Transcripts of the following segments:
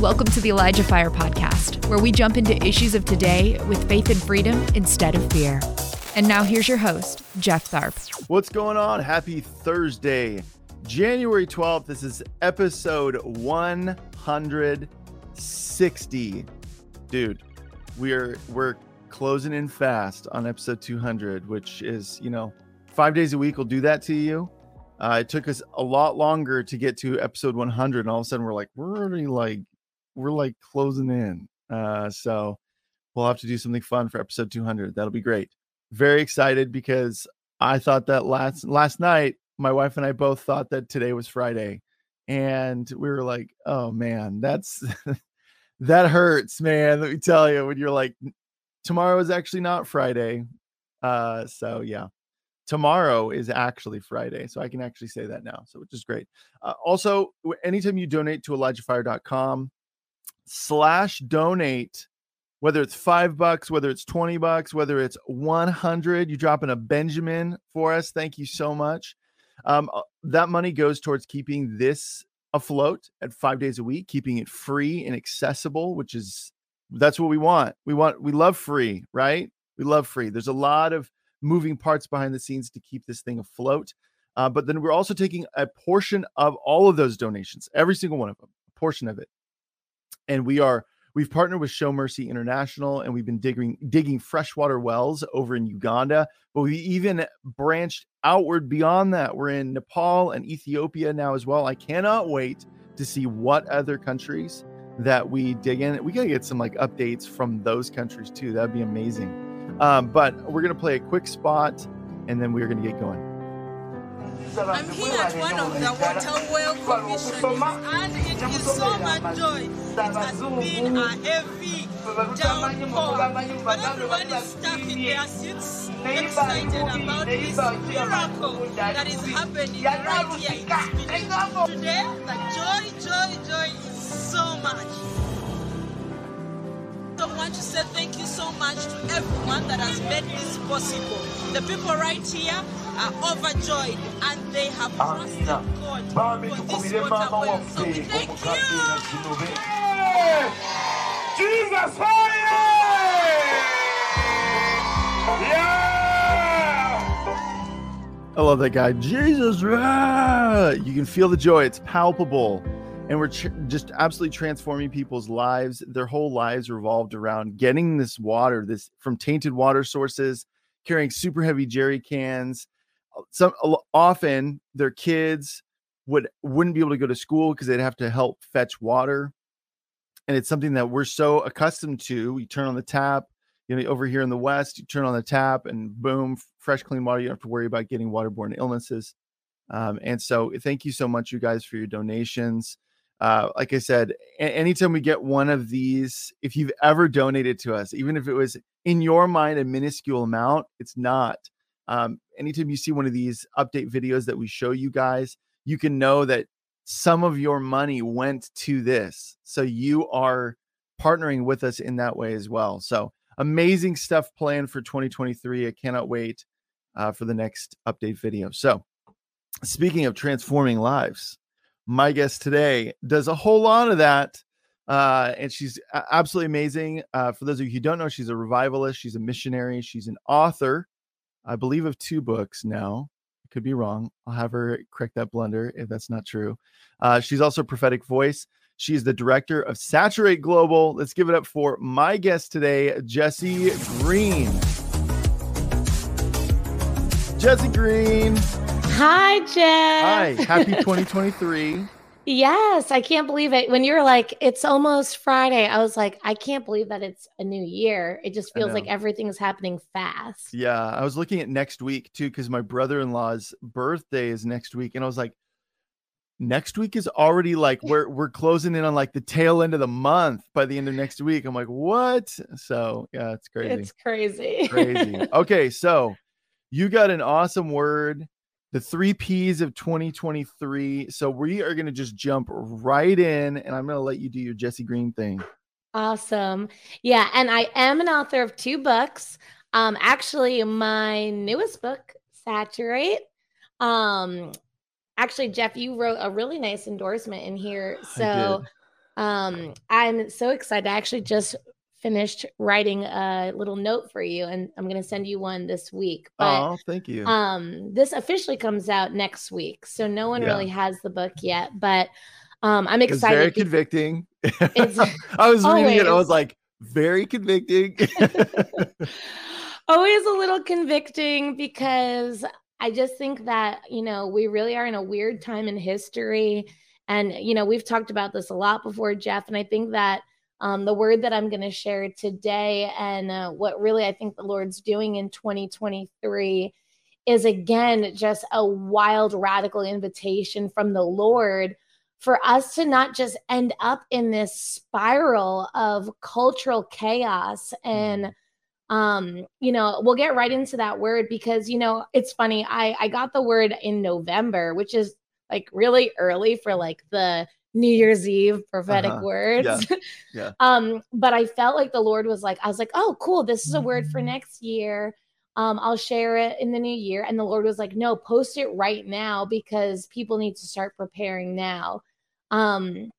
Welcome to the Elijah Fire Podcast, where we jump into issues of today with faith and freedom instead of fear. And now here's your host, Jeff Tharp. What's going on? Happy Thursday, January 12th. This is episode 160. Dude, we're we're closing in fast on episode 200, which is, you know, five days a week will do that to you. Uh, it took us a lot longer to get to episode 100, and all of a sudden we're like, we're already like we're like closing in. Uh, so we'll have to do something fun for episode 200. That'll be great. Very excited because I thought that last last night my wife and I both thought that today was Friday, and we were like, "Oh man, that's that hurts, man." Let me tell you, when you're like, tomorrow is actually not Friday. Uh, so yeah, tomorrow is actually Friday. So I can actually say that now. So which is great. Uh, also, anytime you donate to ElijahFire.com, slash donate whether it's five bucks whether it's 20 bucks whether it's 100 you drop in a benjamin for us thank you so much. Um, uh, that money goes towards keeping this afloat at five days a week keeping it free and accessible which is that's what we want. We want we love free right? We love free. There's a lot of moving parts behind the scenes to keep this thing afloat. Uh, but then we're also taking a portion of all of those donations every single one of them a portion of it and we are we've partnered with Show Mercy International and we've been digging digging freshwater wells over in Uganda, but we even branched outward beyond that. We're in Nepal and Ethiopia now as well. I cannot wait to see what other countries that we dig in. We gotta get some like updates from those countries too. That'd be amazing. Um, but we're gonna play a quick spot and then we're gonna get going. I'm here at one of the water well commissions, and it is so much joy. It has been a heavy downpour, but everyone is stuck in their seats, excited about this miracle that is happening right here in. Today, the joy, joy, joy is so much. I want to say thank you so much to everyone that has made this possible. The people right here are overjoyed and they have trusted God for this water well. So we thank you. Jesus fire! Yeah! I love that guy. Jesus, rah! you can feel the joy. It's palpable. And we're tr- just absolutely transforming people's lives. Their whole lives revolved around getting this water, this from tainted water sources, carrying super heavy jerry cans. Some often their kids would wouldn't be able to go to school because they'd have to help fetch water. And it's something that we're so accustomed to. You turn on the tap, you know, over here in the West, you turn on the tap and boom, fresh, clean water. You don't have to worry about getting waterborne illnesses. Um, and so, thank you so much, you guys, for your donations. Uh, like I said, a- anytime we get one of these, if you've ever donated to us, even if it was in your mind a minuscule amount, it's not. Um, anytime you see one of these update videos that we show you guys, you can know that some of your money went to this. So you are partnering with us in that way as well. So amazing stuff planned for 2023. I cannot wait uh, for the next update video. So, speaking of transforming lives, my guest today does a whole lot of that. Uh, and she's absolutely amazing. Uh, for those of you who don't know, she's a revivalist, she's a missionary, she's an author, I believe, of two books now. I could be wrong. I'll have her correct that blunder if that's not true. Uh, she's also a prophetic voice. She's the director of Saturate Global. Let's give it up for my guest today, Jessi Green. Jessi Green. Hi, Jeff. Hi, happy 2023. Yes, I can't believe it. When you're like, it's almost Friday, I was like, I can't believe that it's a new year. It just feels like everything is happening fast. Yeah, I was looking at next week too because my brother-in-law's birthday is next week, and I was like, next week is already like we're we're closing in on like the tail end of the month by the end of next week. I'm like, what? So yeah, it's crazy. It's crazy. crazy. Okay, so you got an awesome word, the three P's of 2023. So we are gonna just jump right in, and I'm gonna let you do your Jessi Green thing. Awesome. Yeah, and I am an author of two books. Um, actually, my newest book, Saturate. Um, actually, Jeff, you wrote a really nice endorsement in here. So Um, I'm so excited. I actually just finished writing a little note for you, and I'm going to send you one this week. But, oh, thank you. Um, this officially comes out next week, so no one yeah. really has the book yet, but um, I'm excited. It's very convicting. It's I was always. reading it. I was like, very convicting. always a little convicting because I just think that, you know, we really are in a weird time in history. And, you know, we've talked about this a lot before, Jeff. And I think that um, the word that I'm going to share today and uh, what really I think the Lord's doing in 2023 is again just a wild, radical invitation from the Lord for us to not just end up in this spiral of cultural chaos and mm-hmm. um you know we'll get right into that word because you know it's funny i i got the word in november which is like really early for like the new year's eve prophetic uh-huh. words yeah. yeah. um but i felt like the lord was like i was like oh cool this is a word for mm-hmm. next year um, I'll share it in the new year. And the Lord was like, no, post it right now because people need to start preparing now. Um,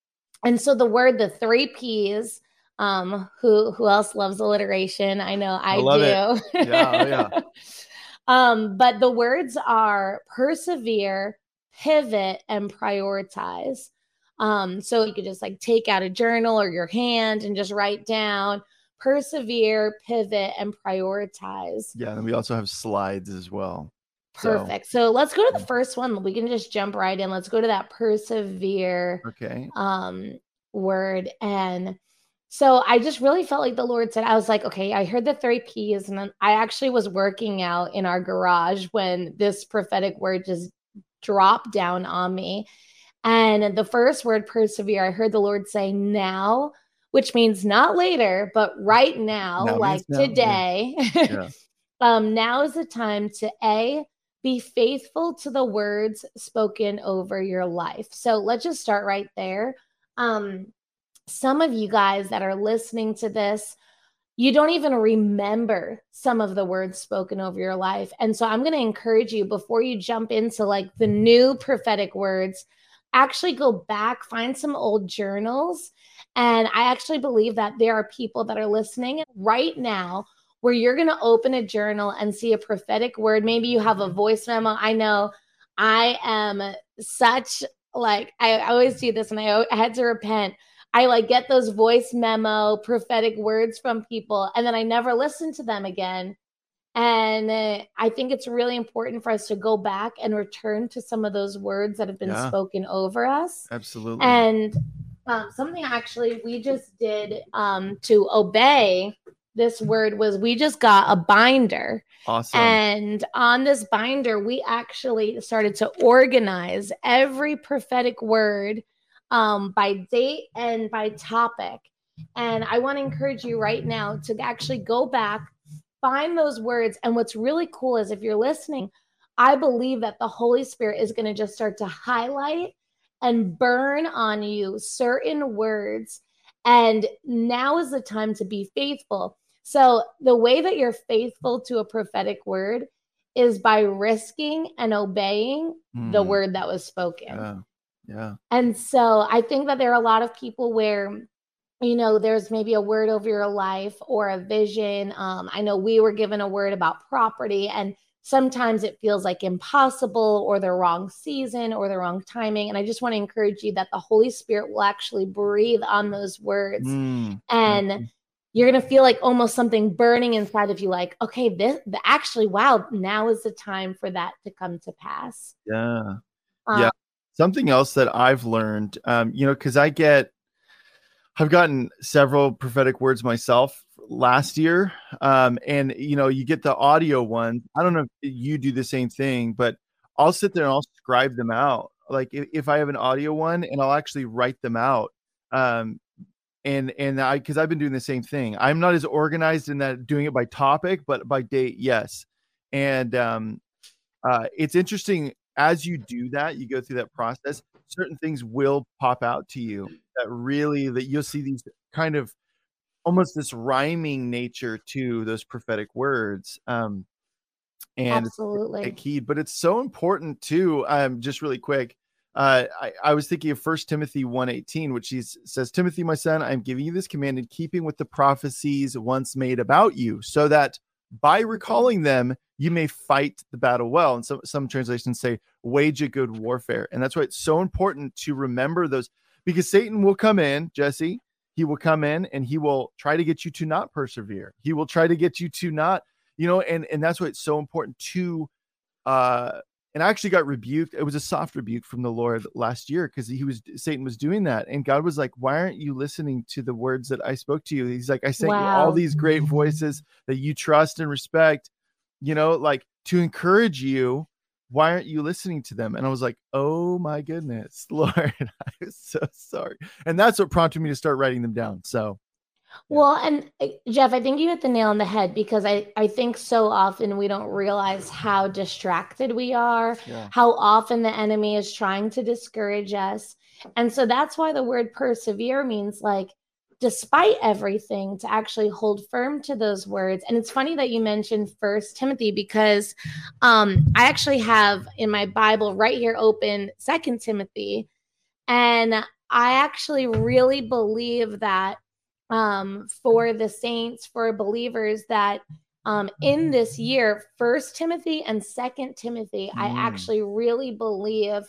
and so the word, the three P's, um, who who else loves alliteration? I know I, I do. Yeah, oh, yeah. um, but the words are persevere, pivot, and prioritize. Um, so you could just like take out a journal or your hand and just write down persevere, pivot, and prioritize. Yeah, and we also have slides as well. Perfect. So, so let's go to the first one. We can just jump right in. Let's go to that persevere okay. um word. And so I just really felt like the Lord said, I was like, okay, I heard the three P's, and then I actually was working out in our garage when this prophetic word just dropped down on me. And the first word, persevere, I heard the Lord say now, which means not later, but right now, now like now. today. Yeah. Yeah. um, now is the time to A, be faithful to the words spoken over your life. So let's just start right there. Um, some of you guys that are listening to this, you don't even remember some of the words spoken over your life. And so I'm going to encourage you before you jump into like the new prophetic words, actually go back, find some old journals. And I actually believe that there are people that are listening right now where you're going to open a journal and see a prophetic word. Maybe you have a mm-hmm. voice memo. I know I am such like I, always do this and I, I had to repent. I like get those voice memo prophetic words from people and then I never listen to them again. And uh, I think it's really important for us to go back and return to some of those words that have been yeah. spoken over us. Absolutely. And um, something actually we just did um, to obey this word was we just got a binder. Awesome. And on this binder, we actually started to organize every prophetic word um, by date and by topic. And I want to encourage you right now to actually go back, find those words. And what's really cool is if you're listening, I believe that the Holy Spirit is going to just start to highlight and burn on you certain words. And now is the time to be faithful. So, the way that you're faithful to a prophetic word is by risking and obeying mm. the word that was spoken. Yeah. Yeah. And so, I think that there are a lot of people where you know there's maybe a word over your life or a vision. Um, i know we were given a word about property and sometimes it feels like impossible or the wrong season or the wrong timing. And i just want to encourage you that the holy spirit will actually breathe on those words. Mm. and you're going to feel like almost something burning inside of you like okay this the, actually wow now is the time for that to come to pass. Yeah. Um, yeah something else that i've learned um you know because i get i've gotten several prophetic words myself last year um and you know you get the audio ones i don't know if you do the same thing but i'll sit there and i'll scribe them out like if, if i have an audio one and i'll actually write them out um and and I because I've been doing the same thing. I'm not as organized in that doing it by topic, but by date, yes. And um, uh, it's interesting as you do that, you go through that process. Certain things will pop out to you that really that you'll see these kind of almost this rhyming nature to those prophetic words. Um, and absolutely key, but it's so important too. Um, just really quick uh, I, I was thinking of First Timothy 1.18, which he says, Timothy, my son, I'm giving you this command in keeping with the prophecies once made about you, so that by recalling them, you may fight the battle well. And some, some translations say, wage a good warfare. And that's why it's so important to remember those because Satan will come in, Jessi, he will come in and he will try to get you to not persevere. He will try to get you to not, you know, and and that's why it's so important to uh and I actually got rebuked. It was a soft rebuke from the Lord last year because he was Satan was doing that, and God was like, "Why aren't you listening to the words that I spoke to you?" He's like, "I sent wow. you all these great voices that you trust and respect, you know, like to encourage you. Why aren't you listening to them?" And I was like, "Oh my goodness, Lord, I'm so sorry." And that's what prompted me to start writing them down. So well, and uh, Jeff, I think you hit the nail on the head because I, I think so often we don't realize how distracted we are, yeah. how often the enemy is trying to discourage us. And so that's why the word persevere means like, despite everything, to actually hold firm to those words. And it's funny that you mentioned First Timothy because um, I actually have in my Bible right here open Second Timothy. And I actually really believe that um, for the saints, for believers that um, in this year, First Timothy and Second Timothy, mm. I actually really believe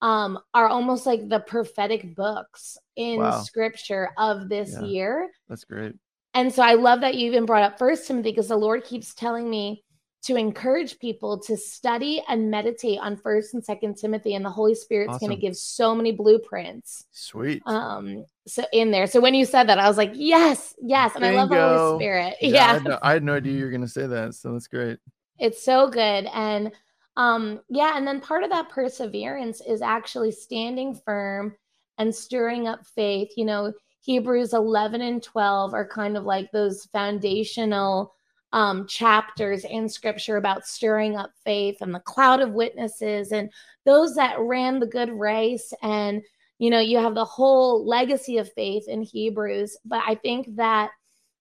um, are almost like the prophetic books in wow. Scripture of this yeah, year. That's great. And so I love that you even brought up First Timothy because the Lord keeps telling me to encourage people to study and meditate on first and second timothy and the holy spirit's awesome. going to give so many blueprints sweet um so in there so when you said that i was like yes yes and Bingo. i love the holy spirit yeah, yeah. I, had no, I, had no, idea you were going to say that so that's great it's so good and um yeah and then part of that perseverance is actually standing firm and stirring up faith you know hebrews 11 and 12 are kind of like those foundational um, chapters in scripture about stirring up faith and the cloud of witnesses and those that ran the good race. And, you know, you have the whole legacy of faith in Hebrews. But I think that,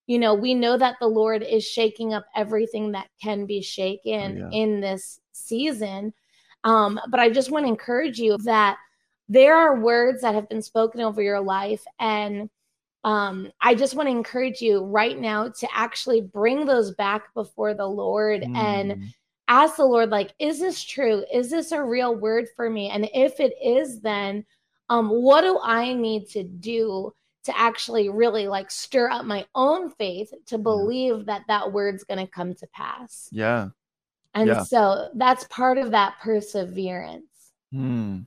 you know, we know that the Lord is shaking up everything that can be shaken oh, yeah. in this season. Um, but I just want to encourage you that there are words that have been spoken over your life and um, I just want to encourage you right now to actually bring those back before the Lord mm. and ask the Lord, like, is this true? Is this a real word for me? And if it is, then um, what do I need to do to actually really like stir up my own faith to believe yeah. that that word's going to come to pass? Yeah. And yeah. so that's part of that perseverance. Hmm.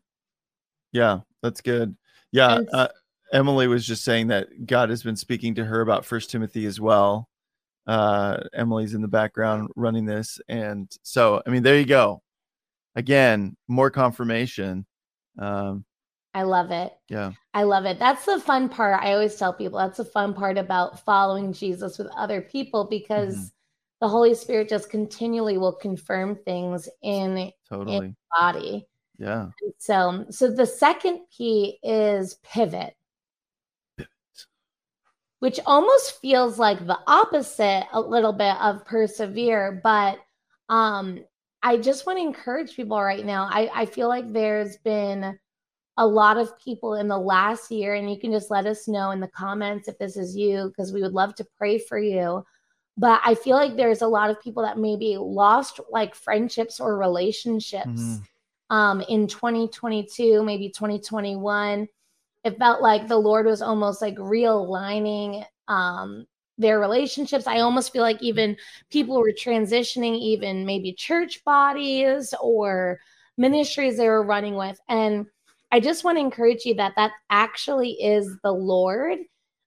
Yeah, that's good. Yeah. And, uh, Emily was just saying that God has been speaking to her about First Timothy as well. Uh, Emily's in the background running this, and so I mean, there you go. Again, more confirmation. Um, I love it. Yeah. I love it. That's the fun part. I always tell people that's the fun part about following Jesus with other people because mm-hmm. the Holy Spirit just continually will confirm things in, totally. in body. Yeah. so so the second P is pivot which almost feels like the opposite a little bit of persevere. But um, I just want to encourage people right now. I, I feel like there's been a lot of people in the last year, and you can just let us know in the comments if this is you, because we would love to pray for you. But I feel like there's a lot of people that maybe lost like friendships or relationships mm-hmm. um, in 2022, maybe 2021 it felt like the Lord was almost like realigning um, their relationships. I almost feel like even people were transitioning, even maybe church bodies or ministries they were running with. And I just want to encourage you that that actually is the Lord.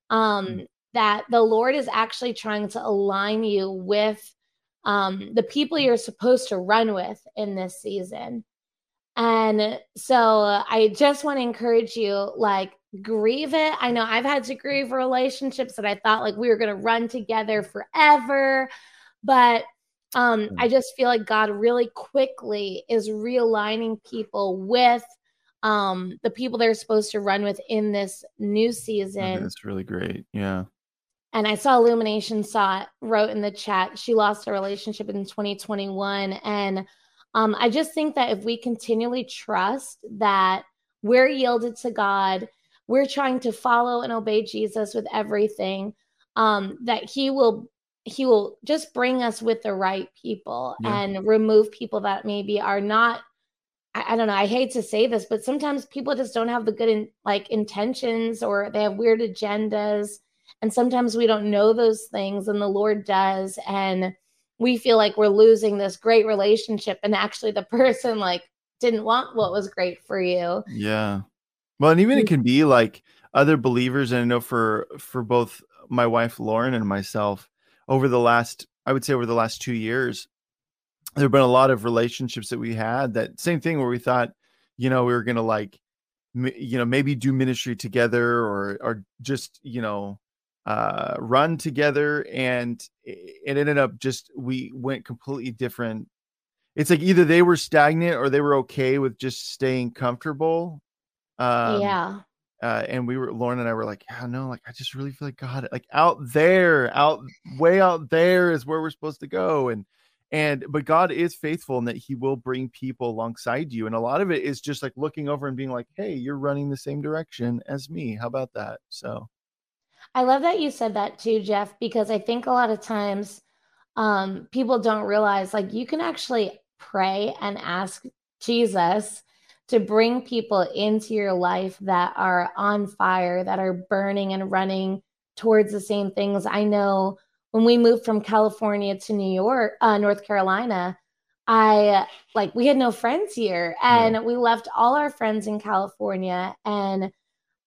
Um, mm. that the Lord is actually trying to align you with um, the people you're supposed to run with in this season. And so I just want to encourage you like grieve it. I know I've had to grieve relationships that I thought like we were going to run together forever, but um I mm. just feel like God really quickly is realigning people with um the people they're supposed to run with in this new season. That's really great. Yeah. And I saw Illumination saw it, wrote in the chat, she lost a relationship in 2021 and um, I just think that if we continually trust that we're yielded to God, we're trying to follow and obey Jesus with everything, um, that He will he will just bring us with the right people yeah. and remove people that maybe are not I, I, don't know i hate to say this but sometimes people just don't have the good in, like intentions or they have weird agendas. And sometimes we don't know those things and the lord does. And we feel like we're losing this great relationship and actually the person like didn't want what was great for you. Yeah. Well and even it mm. can be like other believers and i know for for both my wife lauren and myself over the last i would say over the last two years there have been a lot of relationships that we had that same thing where we thought you know we were gonna like you know maybe do ministry together or or just you know uh run together. And it ended up just we went completely different. It's like either they were stagnant or they were okay with just staying comfortable um yeah. uh, and we were Lauren and I were like, yeah, no, like I just really feel like God, like out there, out way out there is where we're supposed to go. And and but God is faithful in that He will bring people alongside you. And a lot of it is just like looking over and being like, hey, you're running the same direction as me. How about that? So I love that you said that too, Jeff, because I think a lot of times um, people don't realize like you can actually pray and ask Jesus to bring people into your life that are on fire, that are burning and running towards the same things. I know when we moved from California to New York, uh, North Carolina, I like we had no friends here and yeah. we left all our friends in California and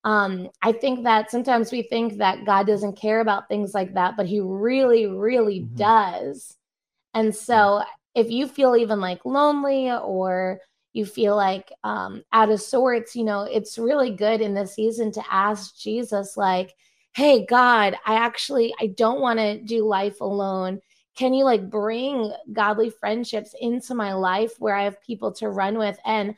um, I think that sometimes we think that God doesn't care about things like that, but He really, really mm-hmm. does. And so, if you feel even like lonely or you feel like um, out of sorts, you know, it's really good in this season to ask Jesus, like, hey, God, I actually, I don't want to do life alone. Can you like bring godly friendships into my life where I have people to run with? And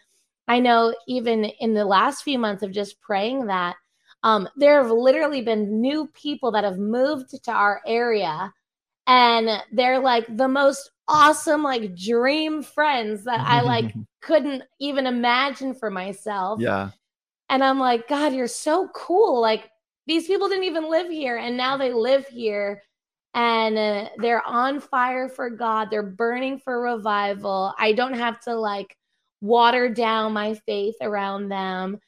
I know even in the last few months of just praying that, um, there have literally been new people that have moved to our area and they're like the most awesome like dream friends that I like couldn't even imagine for myself. Yeah. And I'm like, God, you're so cool. Like these people didn't even live here and now they live here and uh, they're on fire for God. They're burning for revival. I don't have to like water down my faith around them.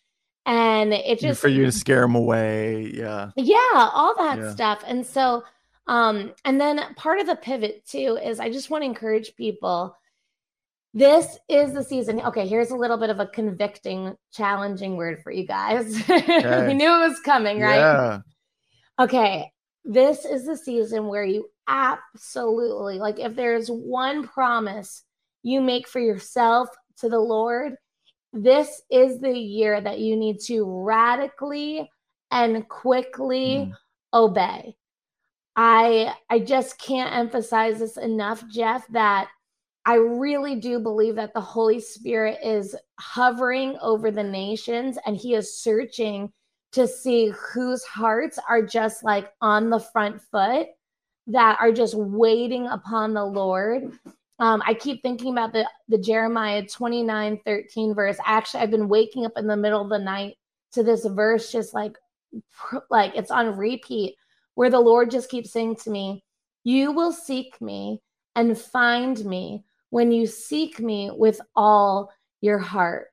And it just for you to scare them away. Yeah. Yeah, all that yeah. stuff. And so um, and then part of the pivot too is I just want to encourage people. This is the season. Okay, here's a little bit of a convicting, challenging word for you guys. Okay. we knew it was coming, right? Yeah. Okay, this is the season where you absolutely like if there's one promise you make for yourself to the Lord, this is the year that you need to radically and quickly mm. obey. I I just can't emphasize this enough, Jeff, that I really do believe that the Holy Spirit is hovering over the nations and he is searching to see whose hearts are just like on the front foot that are just waiting upon the Lord. Um, I keep thinking about the the Jeremiah 29 13 verse. Actually, I've been waking up in the middle of the night to this verse, just like like it's on repeat where the Lord just keeps saying to me, You will seek me and find me when you seek me with all your heart.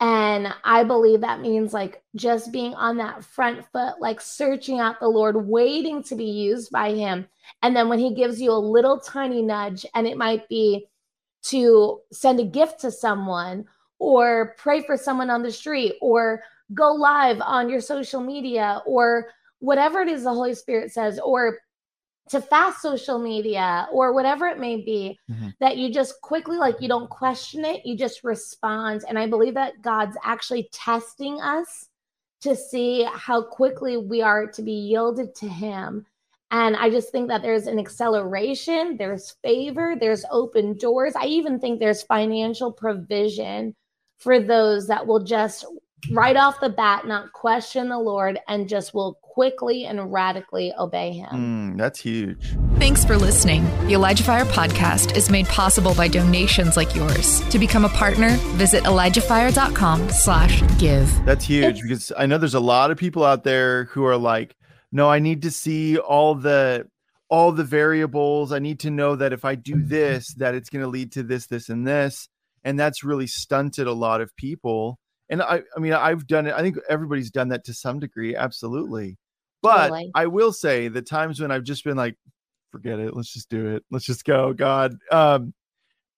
And I believe that means like just being on that front foot, like searching out the Lord, waiting to be used by Him. And then when He gives you a little tiny nudge, and it might be to send a gift to someone, or pray for someone on the street, or go live on your social media, or whatever it is the Holy Spirit says, or to fast social media or whatever it may be mm-hmm. that you just quickly like you don't question it you just respond. And i believe that god's actually testing us to see how quickly we are to be yielded to him. And i just think that there's an acceleration there's favor there's open doors. I even think there's financial provision for those that will just right off the bat not question the Lord and just will quickly and radically obey him. Mm, that's huge. Thanks for listening. The Elijah Fire podcast is made possible by donations like yours. To become a partner, visit ElijahFire.com slash give. That's huge because I know there's a lot of people out there who are like, no, I need to see all the all the variables. I need to know that if I do this, that it's going to lead to this, this, and this. And that's really stunted a lot of people. And I, I mean, I've done it. I think everybody's done that to some degree. Absolutely. But Totally. I will say the times when I've just been like, forget it. Let's just do it. Let's just go. God. Um,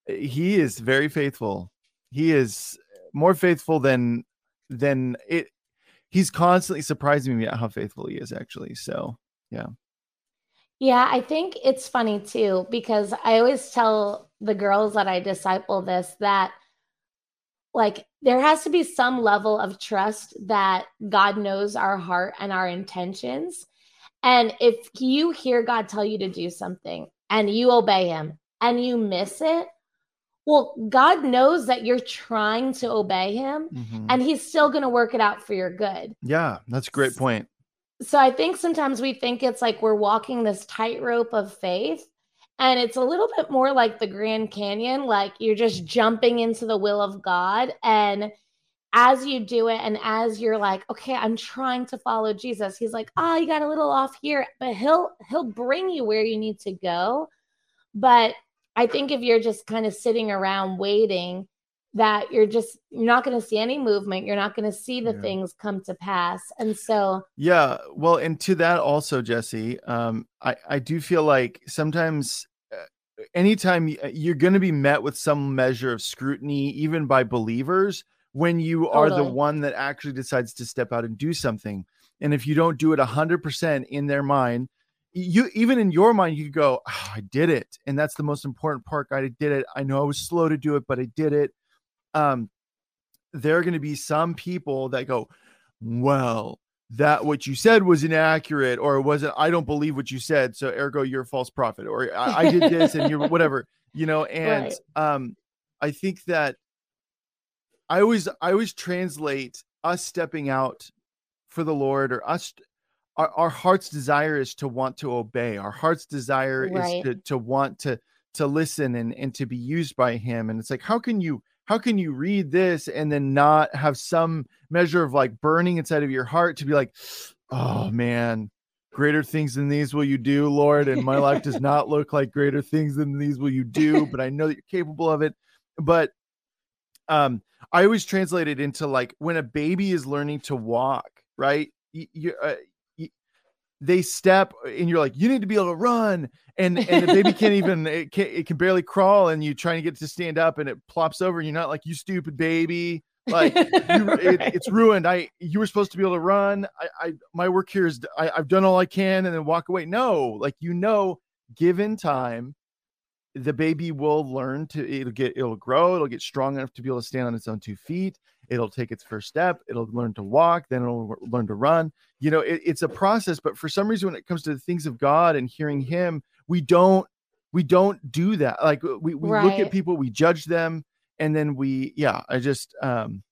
he is very faithful. He is more faithful than than it. He's constantly surprising me at how faithful he is, actually. So Yeah, Yeah, I think it's funny too because I always tell the girls that I disciple this that like there has to be some level of trust that God knows our heart and our intentions. And if you hear God tell you to do something and you obey him and you miss it, well, God knows that you're trying to obey him mhm. and he's still going to work it out for your good. yeah, that's a great point. So I think sometimes we think it's like we're walking this tightrope of faith. And it's a little bit more like the Grand Canyon, like you're just jumping into the will of God. And as you do it, and as you're like, okay, I'm trying to follow Jesus, he's like, oh, you got a little off here, but he'll he'll bring you where you need to go. But I think if you're just kind of sitting around waiting, that you're just you're not going to see any movement, you're not going to see the Yeah. things come to pass. And so Yeah, well, and to that also, Jessi, um, I I do feel like sometimes, uh, anytime you're going to be met with some measure of scrutiny, even by believers, when you are the one that actually decides to step out and do something, and if you don't do it hundred percent in their mind, you even in your mind you go, "Ah, I did it, and that's the most important part. I did it. I know I was slow to do it, but I did it. Um, there are going to be some people that go, well that what you said was inaccurate or it wasn't i don't believe what you said so ergo you're a false prophet or i, I did this and you're whatever you know and Right. um i think that i always i always translate us stepping out for the lord or us our, our heart's desire is to want to obey our heart's desire Right. is to to want to to listen and and to be used by him and it's like how can you how can you read this and then not have some measure of like burning inside of your heart to be like oh man greater things than these will you do lord and my life does not look like greater things than these will you do but i know that you're capable of it. But um i always translate it into like when a baby is learning to walk right? You, you, uh, they step uh, and you're like you need to be able to run and and the baby can't even it can, it can barely crawl and you trying to get to stand up and it plops over and you're not like you stupid baby like you, it, it's ruined. I you were supposed to be able to run. I i my work here is I, i've done all i can and then walk away. No like you know given time the baby will learn to it'll get it'll grow it'll get strong enough to be able to stand on its own two feet it'll take its first step it'll learn to walk then it'll learn to run you know it, it's a process but for some reason when it comes to the things of god and hearing him we don't we don't do that like we, we look at people we judge them and then we yeah i just um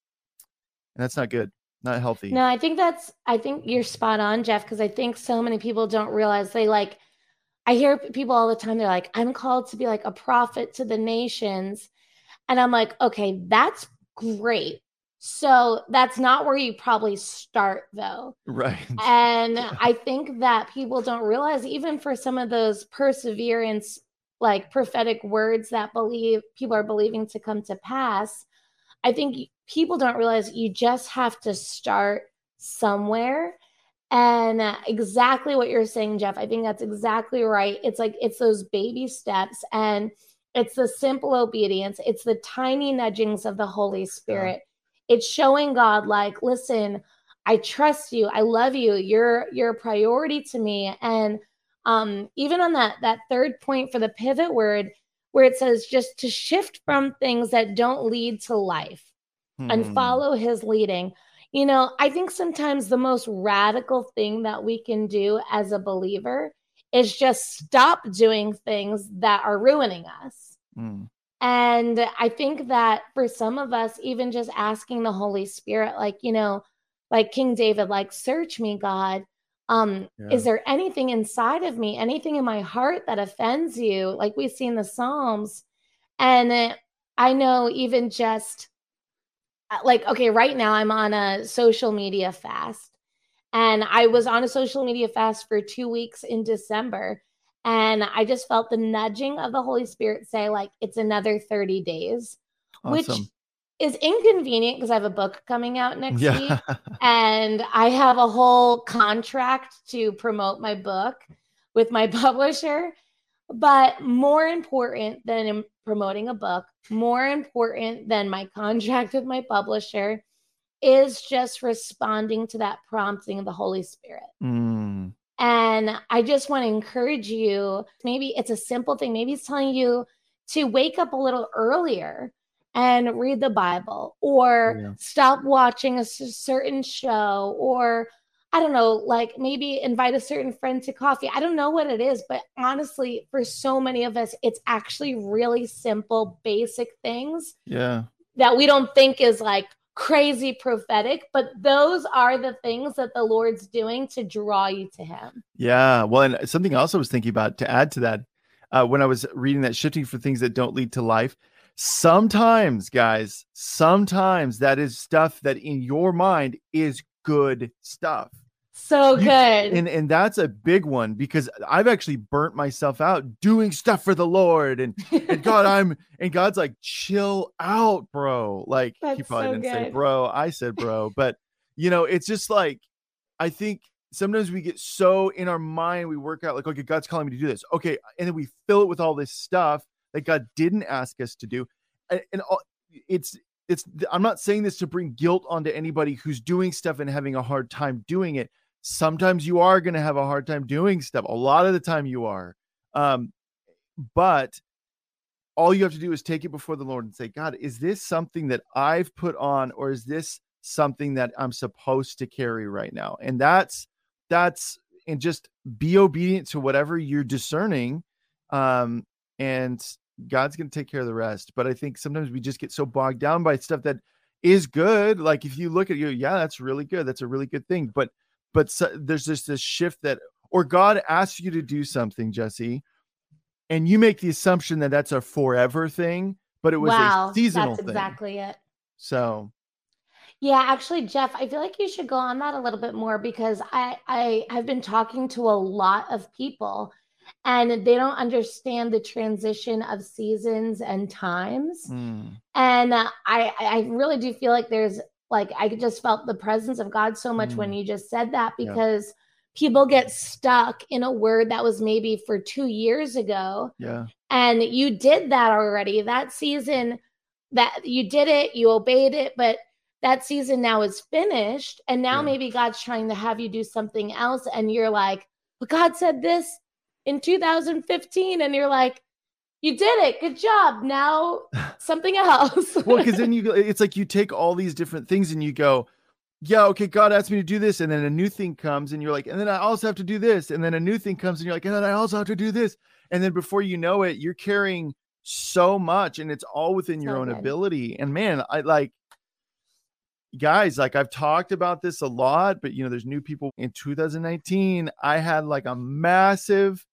and that's not good not healthy No, I think that's I think you're spot on, Jeff, because I think so many people don't realize they like I hear people all the time, they're like, I'm called to be like a prophet to the nations. And I'm like, okay, that's great. So that's not where you probably start though. right And I think that people don't realize, even for some of those perseverance, like prophetic words that believe people are believing to come to pass, I think people don't realize you just have to start somewhere. And exactly what you're saying, Jeff, I think that's exactly right. It's like it's those baby steps and it's the simple obedience, it's the tiny nudgings of the Holy Spirit. It's showing God, like, listen, I trust you. I love you. You're you're a priority to me. And um, even on that that third point for the pivot word, where it says just to shift from things that don't lead to life and Hmm. follow his leading. You know, I think sometimes the most radical thing that we can do as a believer is just stop doing things that are ruining us. Hmm. And I think that for some of us, even just asking the Holy Spirit, like, you know, like King David, like, search me, God. Um, yeah. is there anything inside of me, anything in my heart that offends you? Like we see in the Psalms. And I know even just uh, like, okay, right now I'm on a social media fast. And I was on a social media fast for two weeks in December. And I just felt the nudging of the Holy Spirit say, like, it's another 30 days, awesome. which is inconvenient because I have a book coming out next yeah. week. And I have a whole contract to promote my book with my publisher. But more important than promoting a book, more important than my contract with my publisher, is just responding to that prompting of the Holy Spirit. Mm. And I just want to encourage you maybe it's a simple thing. Maybe it's telling you to wake up a little earlier and read the Bible or yeah. stop watching a certain show or I don't know, like maybe invite a certain friend to coffee. I don't know what it is, but honestly, for so many of us, it's actually really simple, basic things. Yeah. That we don't think is like, crazy prophetic, but those are the things that the Lord's doing to draw you to Him. Yeah. Well, and something else I was thinking about to add to that, uh, when I was reading that shifting for things that don't lead to life, sometimes, guys, sometimes that is stuff that in your mind is good stuff. So good. and and that's a big one because I've actually burnt myself out doing stuff for the Lord and, and God I'm and God's like chill out, bro. Like that's he probably so didn't good. say bro, I said bro, but you know, it's just like I think sometimes we get so in our mind we work out like okay, God's calling me to do this. Okay, and then we fill it with all this stuff that God didn't ask us to do. And, and all, it's it's I'm not saying this to bring guilt onto anybody who's doing stuff and having a hard time doing it sometimes you are going to have a hard time doing stuff. A lot of the time you are. Um, but all you have to do is take it before the Lord and say, God, is this something that I've put on, or is this something that I'm supposed to carry right now? And that's that's and just be obedient to whatever you're discerning. Um, and God's going to take care of the rest. But I think sometimes we just get so bogged down by stuff that is good. Like if you look at you, yeah, that's really good. That's a really good thing. But but so, there's just this shift that or god asks you to do something jessi and you make the assumption that that's a forever thing but it was wow, a seasonal that's exactly thing. it so yeah actually jeff i feel like you should go on that a little bit more because i i have been talking to a lot of people and they don't understand the transition of seasons and times mm. and uh, i i really do feel like there's like I just felt the presence of God so much mm. when you just said that because yeah. people get stuck in a word that was maybe for two years ago. Yeah. And you did that already. That season that you did it, you obeyed it, but that season now is finished. And now yeah. maybe God's trying to have you do something else. And you're like, but God said this in 2015. And you're like, you did it. Good job. Now something else. well, because then you it's like you take all these different things and you go, yeah, okay, God asked me to do this, and then a new thing comes, and you're like, and then I also have to do this, and then a new thing comes, and you're like, and then I also have to do this, and then before you know it, you're carrying so much, and it's all within your own good. ability. And man, I like guys like i've talked about this a lot but you know there's new people in 2019 i had like a massive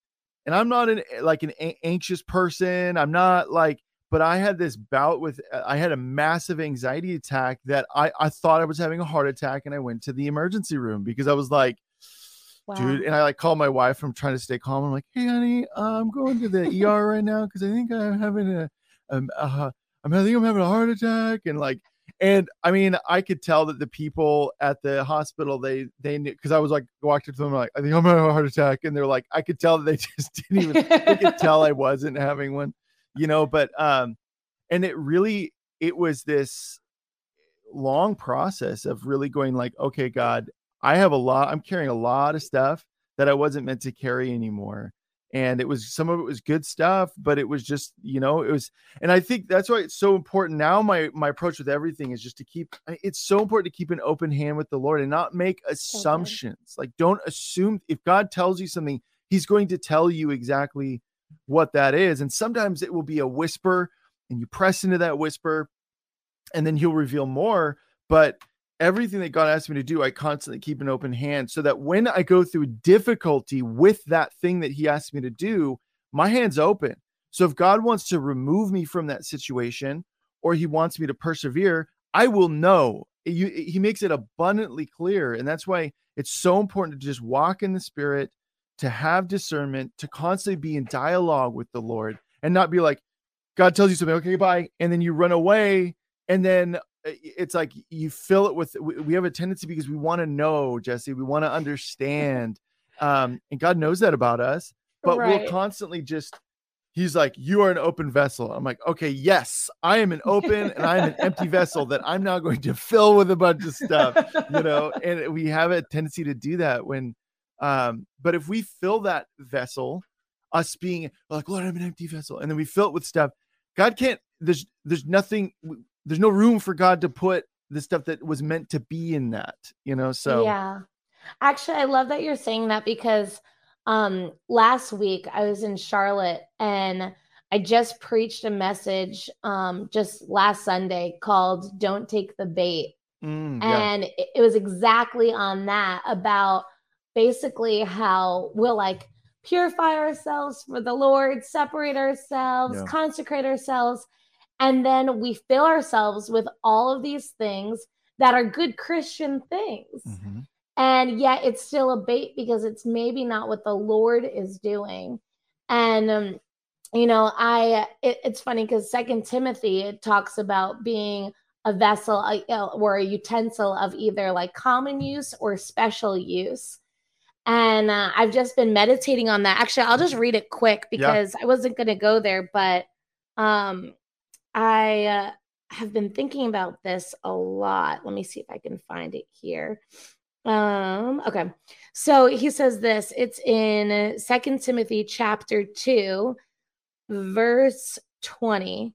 and I'm not an like an a- anxious person. I'm not like, but I had this bout with uh, I had a massive anxiety attack that I I thought I was having a heart attack, and I went to the emergency room because I was like. Wow. Dude, and I like called my wife. I'm trying to stay calm. I'm like, "Hey, honey, I'm going to the ER right now because I think I'm having a, um, uh, I'm I think I'm having a heart attack." And like, and I mean, I could tell that the people at the hospital they they knew because I was like walked up to them like I think I'm having a heart attack, and they're like I could tell that they just didn't even they could tell I wasn't having one, you know. But um, and it really it was this long process of really going like, okay, God, I have a lot. I'm carrying a lot of stuff that I wasn't meant to carry anymore and it was some of it was good stuff but it was just you know it was and i think that's why it's so important now my my approach with everything is just to keep it's so important to keep an open hand with the lord and not make assumptions okay. like don't assume if god tells you something he's going to tell you exactly what that is and sometimes it will be a whisper and you press into that whisper and then he'll reveal more but everything that god asks me to do i constantly keep an open hand so that when i go through difficulty with that thing that he asks me to do my hand's open. So if god wants to remove me from that situation or he wants me to persevere i will know. You, he makes it abundantly clear. And that's why it's so important to just walk in the spirit to have discernment to constantly be in dialogue with the lord and not be like god tells you something okay bye and then you run away and then it's like you fill it with we have a tendency because we want to know jessi we want to understand um and god knows that about us but right. we'll constantly just he's like you are an open vessel i'm like okay yes i am an open and i'm an empty vessel that i'm now going to fill with a bunch of stuff you know and we have a tendency to do that when um but if we fill that vessel us being like lord i'm an empty vessel and then we fill it with stuff god can't there's there's nothing there's no room for god to put the stuff that was meant to be in that you know so yeah actually i love that you're saying that because um, last week I was in Charlotte and I just preached a message um, just last Sunday called Don't Take the Bait. Mm, yeah. And it, it was exactly on that about basically how we'll like purify ourselves for the Lord, separate ourselves, yeah. consecrate ourselves. And then we fill ourselves with all of these things that are good Christian things. Mm-hmm. And yet it's still a bait because it's maybe not what the lord is doing. And um, you know i it, it's funny because second timothy it talks about being a vessel uh, or a utensil of either like common use or special use. And uh, i've just been meditating on that. Actually i'll just read it quick because yeah. i wasn't going to go there but um i uh, have been thinking about this a lot let me see if i can find it here um, okay. So he says this, it's in Second Timothy chapter 2, verse 20.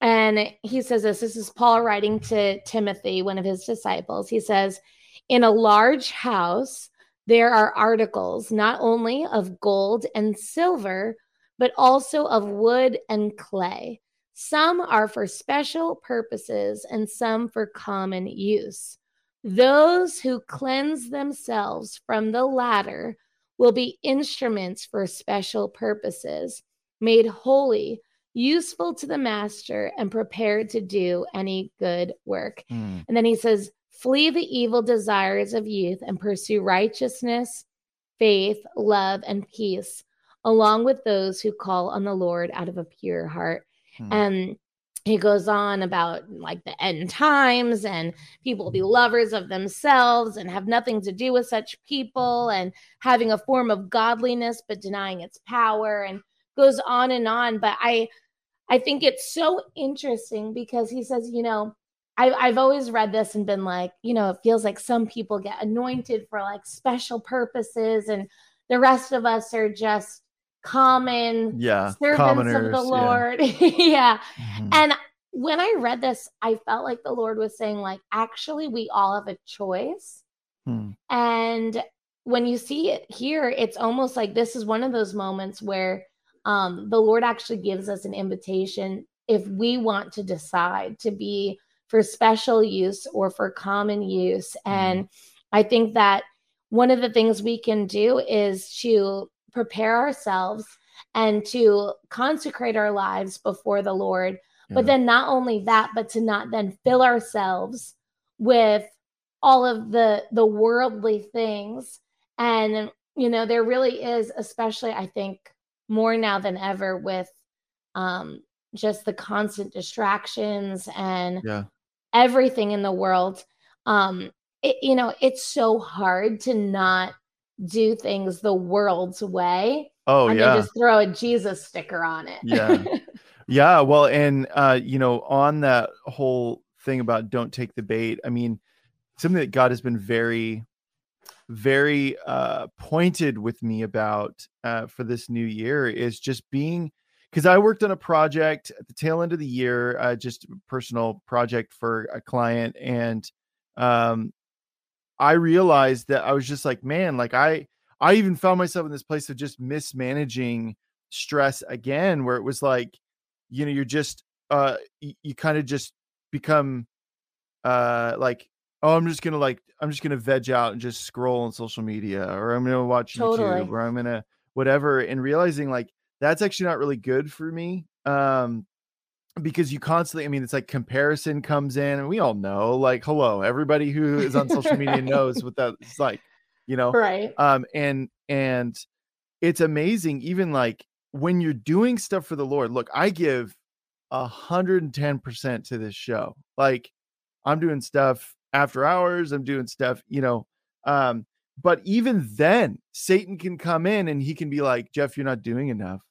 And he says this this is Paul writing to Timothy, one of his disciples. He says, In a large house, there are articles not only of gold and silver, but also of wood and clay. Some are for special purposes and some for common use. Those who cleanse themselves from the latter will be instruments for special purposes, made holy, useful to the master, and prepared to do any good work. Mm. And then he says, Flee the evil desires of youth and pursue righteousness, faith, love, and peace, along with those who call on the Lord out of a pure heart. Mm. And he goes on about like the end times and people will be lovers of themselves and have nothing to do with such people and having a form of godliness but denying its power and goes on and on. But i i think it's so interesting because he says you know I, i've always read this and been like you know it feels like some people get anointed for like special purposes and the rest of us are just common yeah servants of the lord yeah, yeah. Mm-hmm. and when i read this i felt like the lord was saying like actually we all have a choice hmm. and when you see it here it's almost like this is one of those moments where um, the lord actually gives us an invitation if we want to decide to be for special use or for common use hmm. and i think that one of the things we can do is to prepare ourselves and to consecrate our lives before the Lord. Yeah. But then not only that, but to not then fill ourselves with all of the the worldly things. And you know, there really is, especially I think more now than ever with um just the constant distractions and yeah. everything in the world. Um, it, you know, it's so hard to not do things the world's way. Oh and yeah. just throw a Jesus sticker on it. Yeah. yeah. Well, and uh, you know, on that whole thing about don't take the bait, I mean, something that God has been very, very uh pointed with me about uh for this new year is just being because I worked on a project at the tail end of the year, uh, just personal project for a client, and um, I realized that I was just like, man, like I I even found myself in this place of just mismanaging stress again, where it was like, you know, you're just uh you, you kind of just become uh like oh i'm just gonna like i'm just gonna veg out and just scroll on social media or i'm gonna watch Totally. youtube or i'm gonna whatever and realizing like that's actually not really good for me um because you constantly i mean it's like comparison comes in and we all know like hello everybody who is on social media Right. knows what that's like you know Right. um and and it's amazing even like when you're doing stuff for the lord look i give a hundred and ten percent to this show like i'm doing stuff after hours i'm doing stuff you know um but even then satan can come in and he can be like jeff you're not doing enough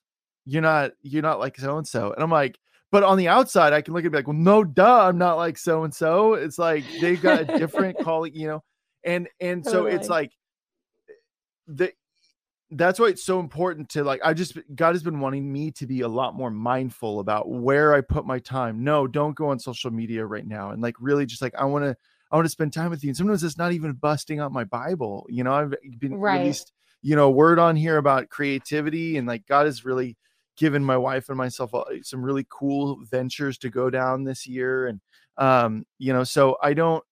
you're not you're not like so and so and i'm like but on the outside i can look at it and be like well no duh i'm not like so and so it's like they've got a different calling you know? And and so it's like the that's why it's so important to like i just god has been wanting me to be a lot more mindful about where i put my time. No don't go on social media right now and like really just like i want to i want to spend time with you. And sometimes it's not even busting out my bible. You know i've been Right. released you know word on here about creativity and like god has really given my wife and myself uh, some really cool ventures to go down this year and um you know so i don't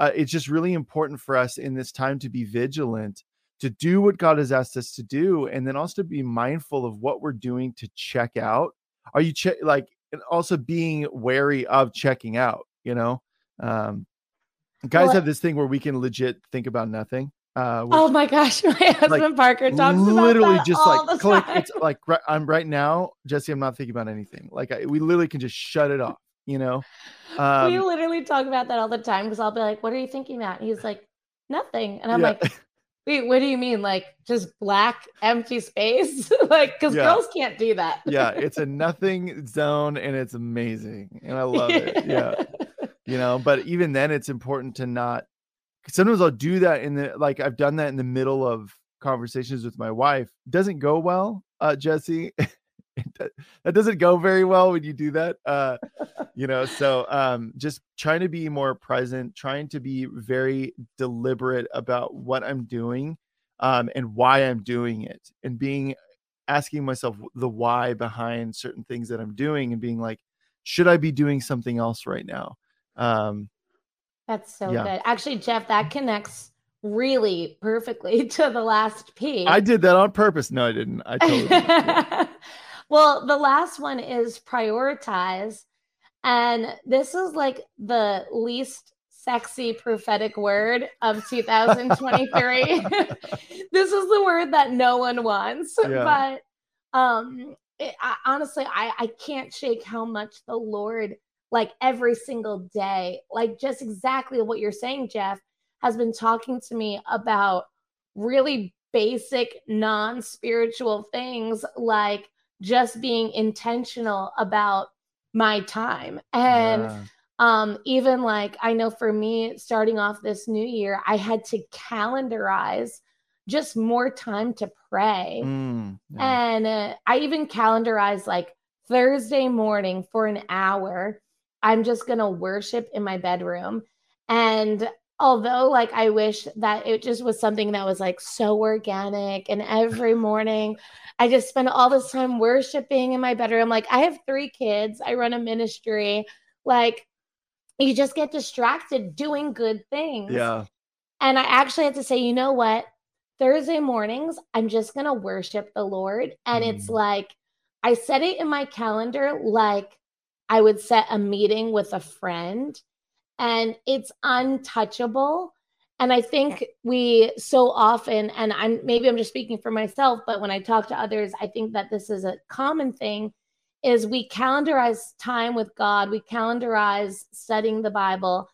uh, it's just really important for us in this time to be vigilant to do what God has asked us to do, and then also be mindful of what we're doing to check out. Are you check like and also being wary of checking out? You know, um, guys Well, have this thing where we can legit think about nothing. Uh, which Oh my gosh, my husband Parker talks about literally that just all like the click. time. It's like right, I'm right now, Jessi. I'm not thinking about anything. Like I, we literally can just shut it off. You know, we um, literally talk about that all the time because I'll be like, "What are you thinking about?" And he's like, "Nothing," and I'm yeah. like, "Wait, what do you mean? Like just black empty space? like because Yeah. girls can't do that." yeah, it's a nothing zone, and it's amazing, and I love it. Yeah. you know but even then it's important to not sometimes i'll do that in the like i've done that in the middle of conversations with my wife. Doesn't go well uh jessi. That doesn't go very well when you do that uh you know so um just trying to be more present trying to be very deliberate about what i'm doing um and why i'm doing it and being asking myself the why behind certain things that i'm doing and being like should i be doing something else right now? Um That's so Yeah. good. Actually, Jeff, that connects really perfectly to the last P. i did that on purpose no i didn't i totally did. Yeah. well, the last one is prioritize. And this is like the least sexy prophetic word of 2023. this is the word that no one wants. Yeah. But um it, I, honestly, I, I can't shake how much the Lord, like every single day, like just exactly what you're saying, Jeff, has been talking to me about really basic, non spiritual things like just being intentional about my time. And Yeah. um, even like I know for me, starting off this new year, I had to calendarize just more time to pray. Mm, yeah. And uh, I even calendarized like Thursday morning for an hour. I'm just going to worship in my bedroom. And although, like, I wish that it just was something that was like so organic and every morning I just spend all this time worshiping in my bedroom. Like, I have three kids, I run a ministry. Like, you just get distracted doing good things. yeah And I actually had to say, you know what? Thursday mornings, I'm just going to worship the Lord. And it's Mm. like, I set it in my calendar like I would set a meeting with a friend, and it's untouchable. And I think we so often, and I'm maybe I'm just speaking for myself, but when I talk to others, I think that this is a common thing is we calendarize time with God, we calendarize studying the Bible,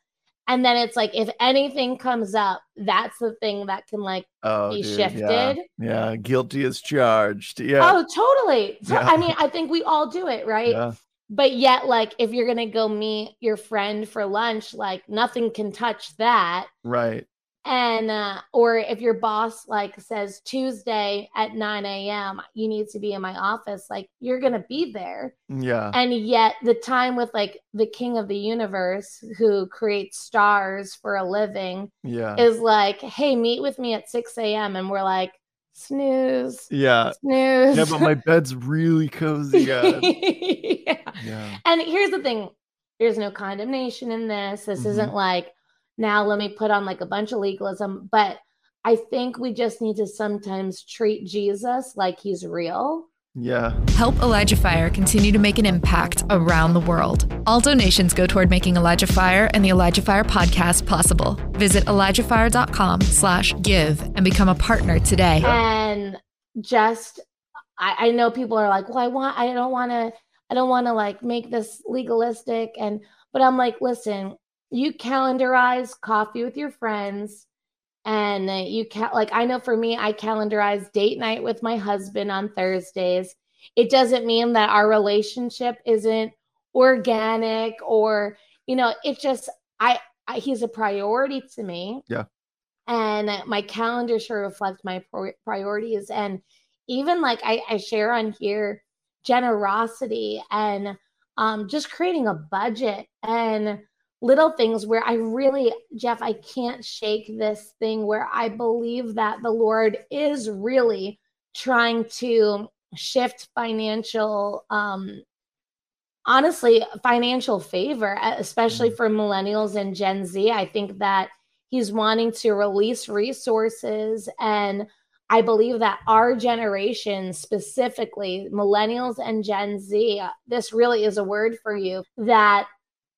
and then it's like if anything comes up, that's the thing that can like oh be dude, shifted. yeah guilty as charged yeah Oh, totally. Yeah. I mean, I think we all do it, right? yeah But yet, like, if you're gonna go meet your friend for lunch, like nothing can touch that. right And uh, or if your boss like says Tuesday at 9 a.m. you need to be in my office, like you're gonna be there. yeah And yet the time with like the king of the universe who creates stars for a living yeah is like, hey, meet with me at 6 a.m. And we're like, snooze. Yeah. Snooze. Yeah, but my bed's really cozy. Yeah. yeah. And here's the thing there's no condemnation in this. This Mhm. isn't like, now let me put on like a bunch of legalism. But I think we just need to sometimes treat Jesus like he's real. Yeah. Help Elijah Fire continue to make an impact around the world. All donations go toward making Elijah Fire and the Elijah Fire podcast possible. Visit ElijahFire.com slash give and become a partner today. and just I, I know people are like well i want i don't want to i don't want to like make this legalistic and but i'm like listen you calendarize coffee with your friends and you can't like i know for me i calendarize date night with my husband on thursdays. It doesn't mean that our relationship isn't organic or you know it just i, I he's a priority to me. Yeah. and my calendar should reflect my pri- priorities. And even like I, I share on here generosity and um, just creating a budget. And little things where I really, Jeff, I can't shake this thing where I believe that the Lord is really trying to shift financial, um, honestly, financial favor, especially Mhm. for millennials and Gen Z. I think that he's wanting to release resources and I believe that our generation, specifically millennials and Gen Z, uh, this really is a word for you that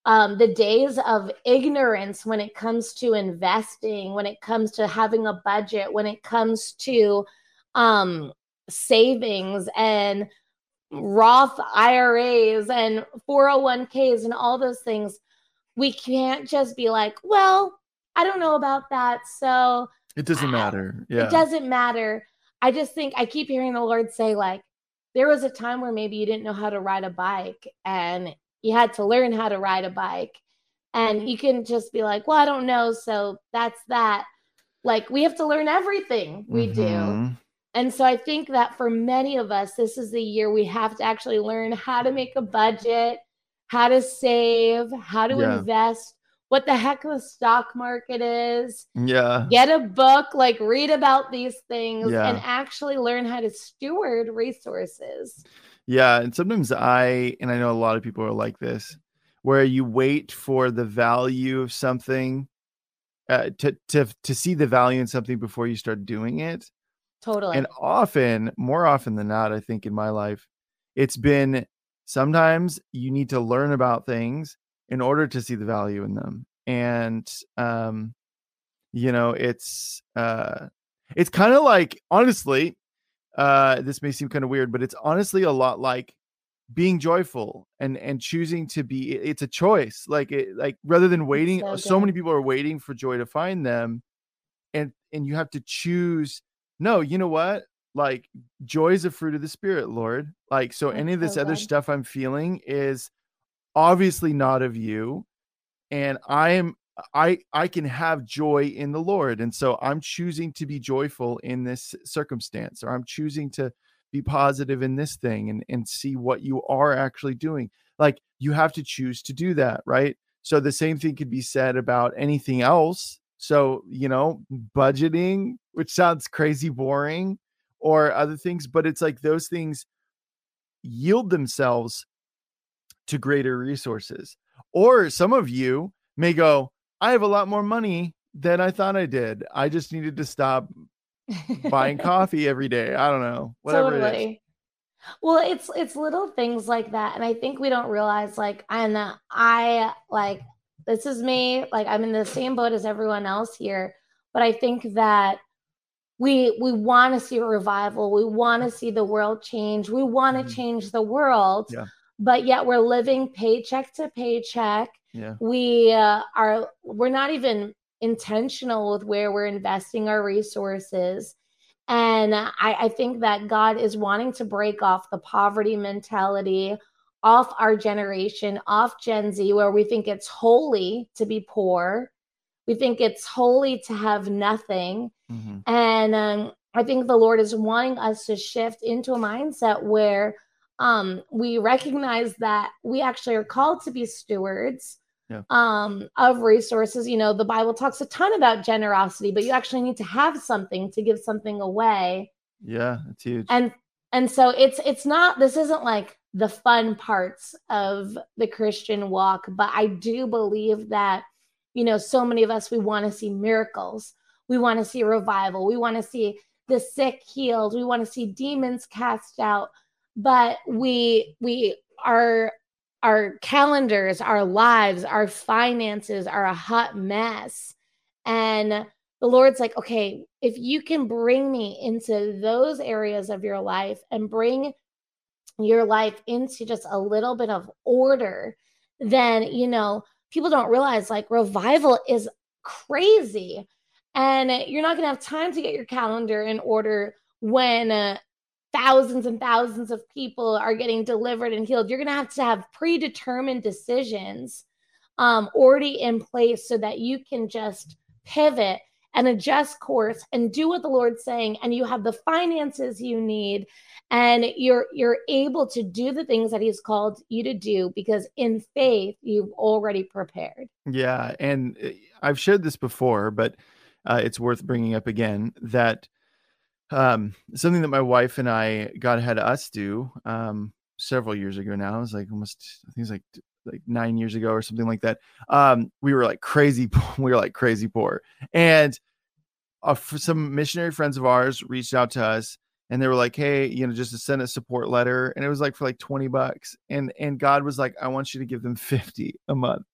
um, the days of ignorance when it comes to investing, when it comes to having a budget, when it comes to um, savings and Roth IRAs and 401ks and all those things, we can't just be like, well, I don't know about that. So It doesn't matter. Yeah. it doesn't matter. I just think I keep hearing the Lord say, like, there was a time where maybe you didn't know how to ride a bike and you had to learn how to ride a bike. And you can just be like, well, I don't know. So that's that. Like, we have to learn everything we do. Mhm. And so I think that for many of us, this is the year we have to actually learn how to make a budget, how to save, how to Yeah. invest, what the heck the stock market is Yeah. get a book, like read about these things, Yeah. and actually learn how to steward resources. Yeah, and sometimes I and I know a lot of people are like this, where you wait for the value of something uh, to to to see the value in something before you start doing it. Totally. And often, more often than not, I think in my life, it's been sometimes you need to learn about things in order to see the value in them. And um you know, it's uh it's kind of like honestly, uh this may seem kind of weird, but it's honestly a lot like being joyful and and choosing to be it- it's a choice like it like rather than waiting so so many people are waiting for joy to find them and and you have to choose no you know what? Like joy is a fruit of the spirit lord. Like so That's any of this so other stuff i'm feeling is obviously not of you and i am i i can have joy in the lord and so i'm choosing to be joyful in this circumstance or i'm choosing to be positive in this thing and and see what you are actually doing. Like you have to choose to do that right? So the same thing could be said about anything else. So you know budgeting which sounds crazy boring or other things but it's like those things yield themselves to greater resources. Or some of you may go i have a lot more money than i thought i did i just needed to stop buying coffee every day i don't know whatever it is Well, it's it's little things like that, and I think we don't realize. Like, and I like this is me. Like, I'm in the same boat as everyone else here, but I think that we we want to see a revival. We want to see the world change. We want to Mhm. change the world, Yeah. but yet we're living paycheck to paycheck. Yeah. We uh, are we're not even intentional with where we're investing our resources. And I, I think that god is wanting to break off the poverty mentality off our generation off gen z where we think it's holy to be poor. We think it's holy to have nothing. Mhm. and um, I think the Lord is wanting us to shift into a mindset where um, we recognize that we actually are called to be stewards Yeah. um, of resources. You know, the Bible talks a ton about generosity, but you actually need to have something to give something away. Yeah, it's huge. And and so it's it's not this isn't like the fun parts of the Christian walk, but I do believe that you know so many of us we want to see miracles. We want to see revival. We want to see the sick healed. We want to see demons cast out. But we we are our calendars, our lives, our finances are a hot mess. And the Lord's like, okay, if you can bring me into those areas of your life and bring your life into just a little bit of order, then, you know, people don't realize like revival is crazy. And you're not going to have time to get your calendar in order when uh, thousands and thousands of people are getting delivered and healed. You're going to have to have predetermined decisions um, already in place so that you can just pivot and adjust course and do what the Lord's saying, and you have the finances you need, and you're you're able to do the things that He's called you to do because in faith you've already prepared. Yeah, and uh, I've shared this before, but uh, it's worth bringing up again that um, something that my wife and I got had us do um, several years ago now. It was like almost, I think it was like like nine years ago or something like that. Um, we were like crazy, we were like crazy poor, and uh, some missionary friends of ours reached out to us and they were like, "Hey, you know, just to send a support letter," and it was like for like twenty bucks, and and God was like, "I want you to give them fifty a month,"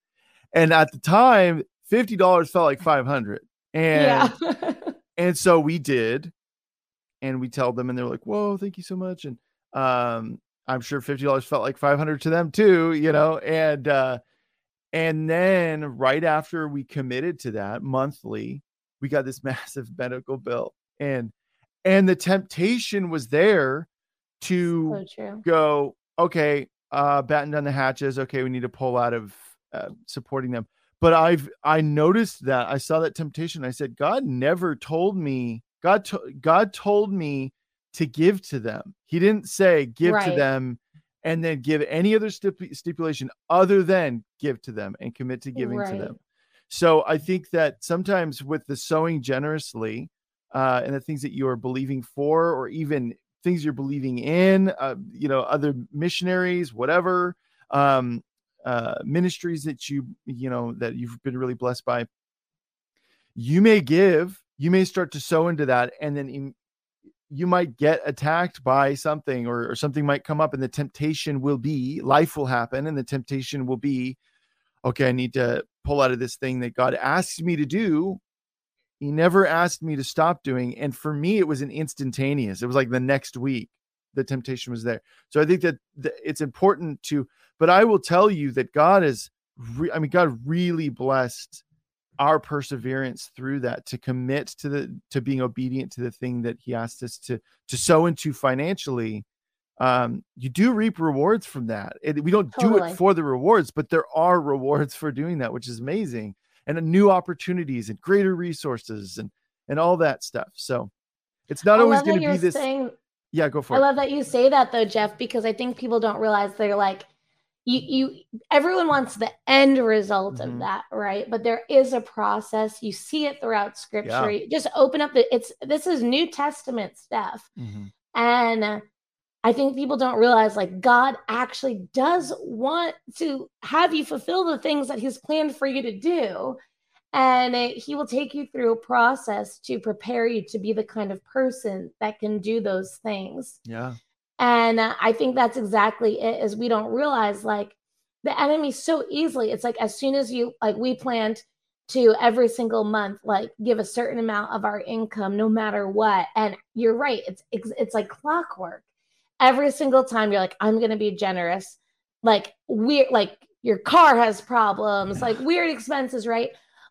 and at the time, fifty dollars felt like five hundred, and yeah. and so we did, and we tell them and they're like whoa thank you so much and um i'm sure $50 felt like 500 to them too you know and uh and then right after we committed to that monthly we got this massive medical bill and and the temptation was there to so go okay uh batten down the hatches okay we need to pull out of uh, supporting them but i've i noticed that i saw that temptation i said god never told me God, to- God told me to give to them. He didn't say give right. to them and then give any other stip- stipulation other than give to them and commit to giving right. to them. So I think that sometimes with the sowing generously uh, and the things that you are believing for, or even things you're believing in, uh, you know, other missionaries, whatever um, uh, ministries that you, you know, that you've been really blessed by, you may give you may start to sow into that and then in, you might get attacked by something or, or something might come up and the temptation will be life will happen and the temptation will be okay i need to pull out of this thing that god asked me to do. He never asked me to stop doing and for me it was an instantaneous it was like the next week the temptation was there. So i think that it's important to but i will tell you that god is re- i mean god really blessed our perseverance through that to commit to the to being obedient to the thing that he asked us to to sow into financially um you do reap rewards from that. It, we don't totally. do it for the rewards but there are rewards for doing that which is amazing. And new opportunities and greater resources and and all that stuff. So it's not I always going to be this saying, yeah go for I it. i love that you say that though jeff because i think people don't realize they're like you you everyone wants the end result mm-hmm. of that right? But there is a process. You see it throughout scripture. Yeah. just open up the it's this is new testament stuff. Mm-hmm. and i think people don't realize like god actually does want to have you fulfill the things that he's planned for you to do. And it, he will take you through a process to prepare you to be the kind of person that can do those things. Yeah and I think that's exactly it is we don't realize like the enemy so easily. It's like as soon as you like we planned to every single month like give a certain amount of our income no matter what and you're right it's it's, it's like clockwork. Every single time you're like i'm going to be generous like weird like your car has problems like weird expenses right?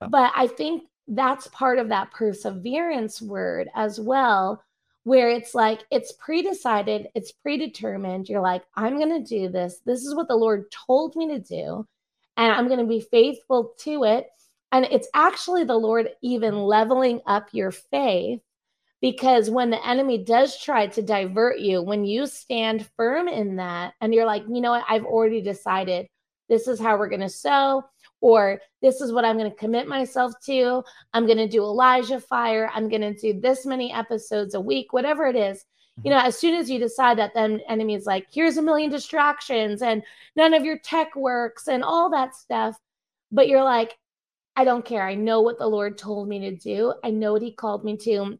But i think that's part of that perseverance word as well where it's like it's pre-decided, it's predetermined. You're like, I'm going to do this. This is what the Lord told me to do, and I'm going to be faithful to it. And it's actually the Lord even leveling up your faith because when the enemy does try to divert you, when you stand firm in that and you're like, you know what, I've already decided this is how we're going to sow, or this is what I'm going to commit myself to. I'm going to do Elijah Fire. I'm going to do this many episodes a week, whatever it is. You mm-hmm. know, as soon as you decide that, then enemy is like, here's a million distractions and none of your tech works and all that stuff. But you're like, I don't care. I know what the Lord told me to do. I know what He called me to.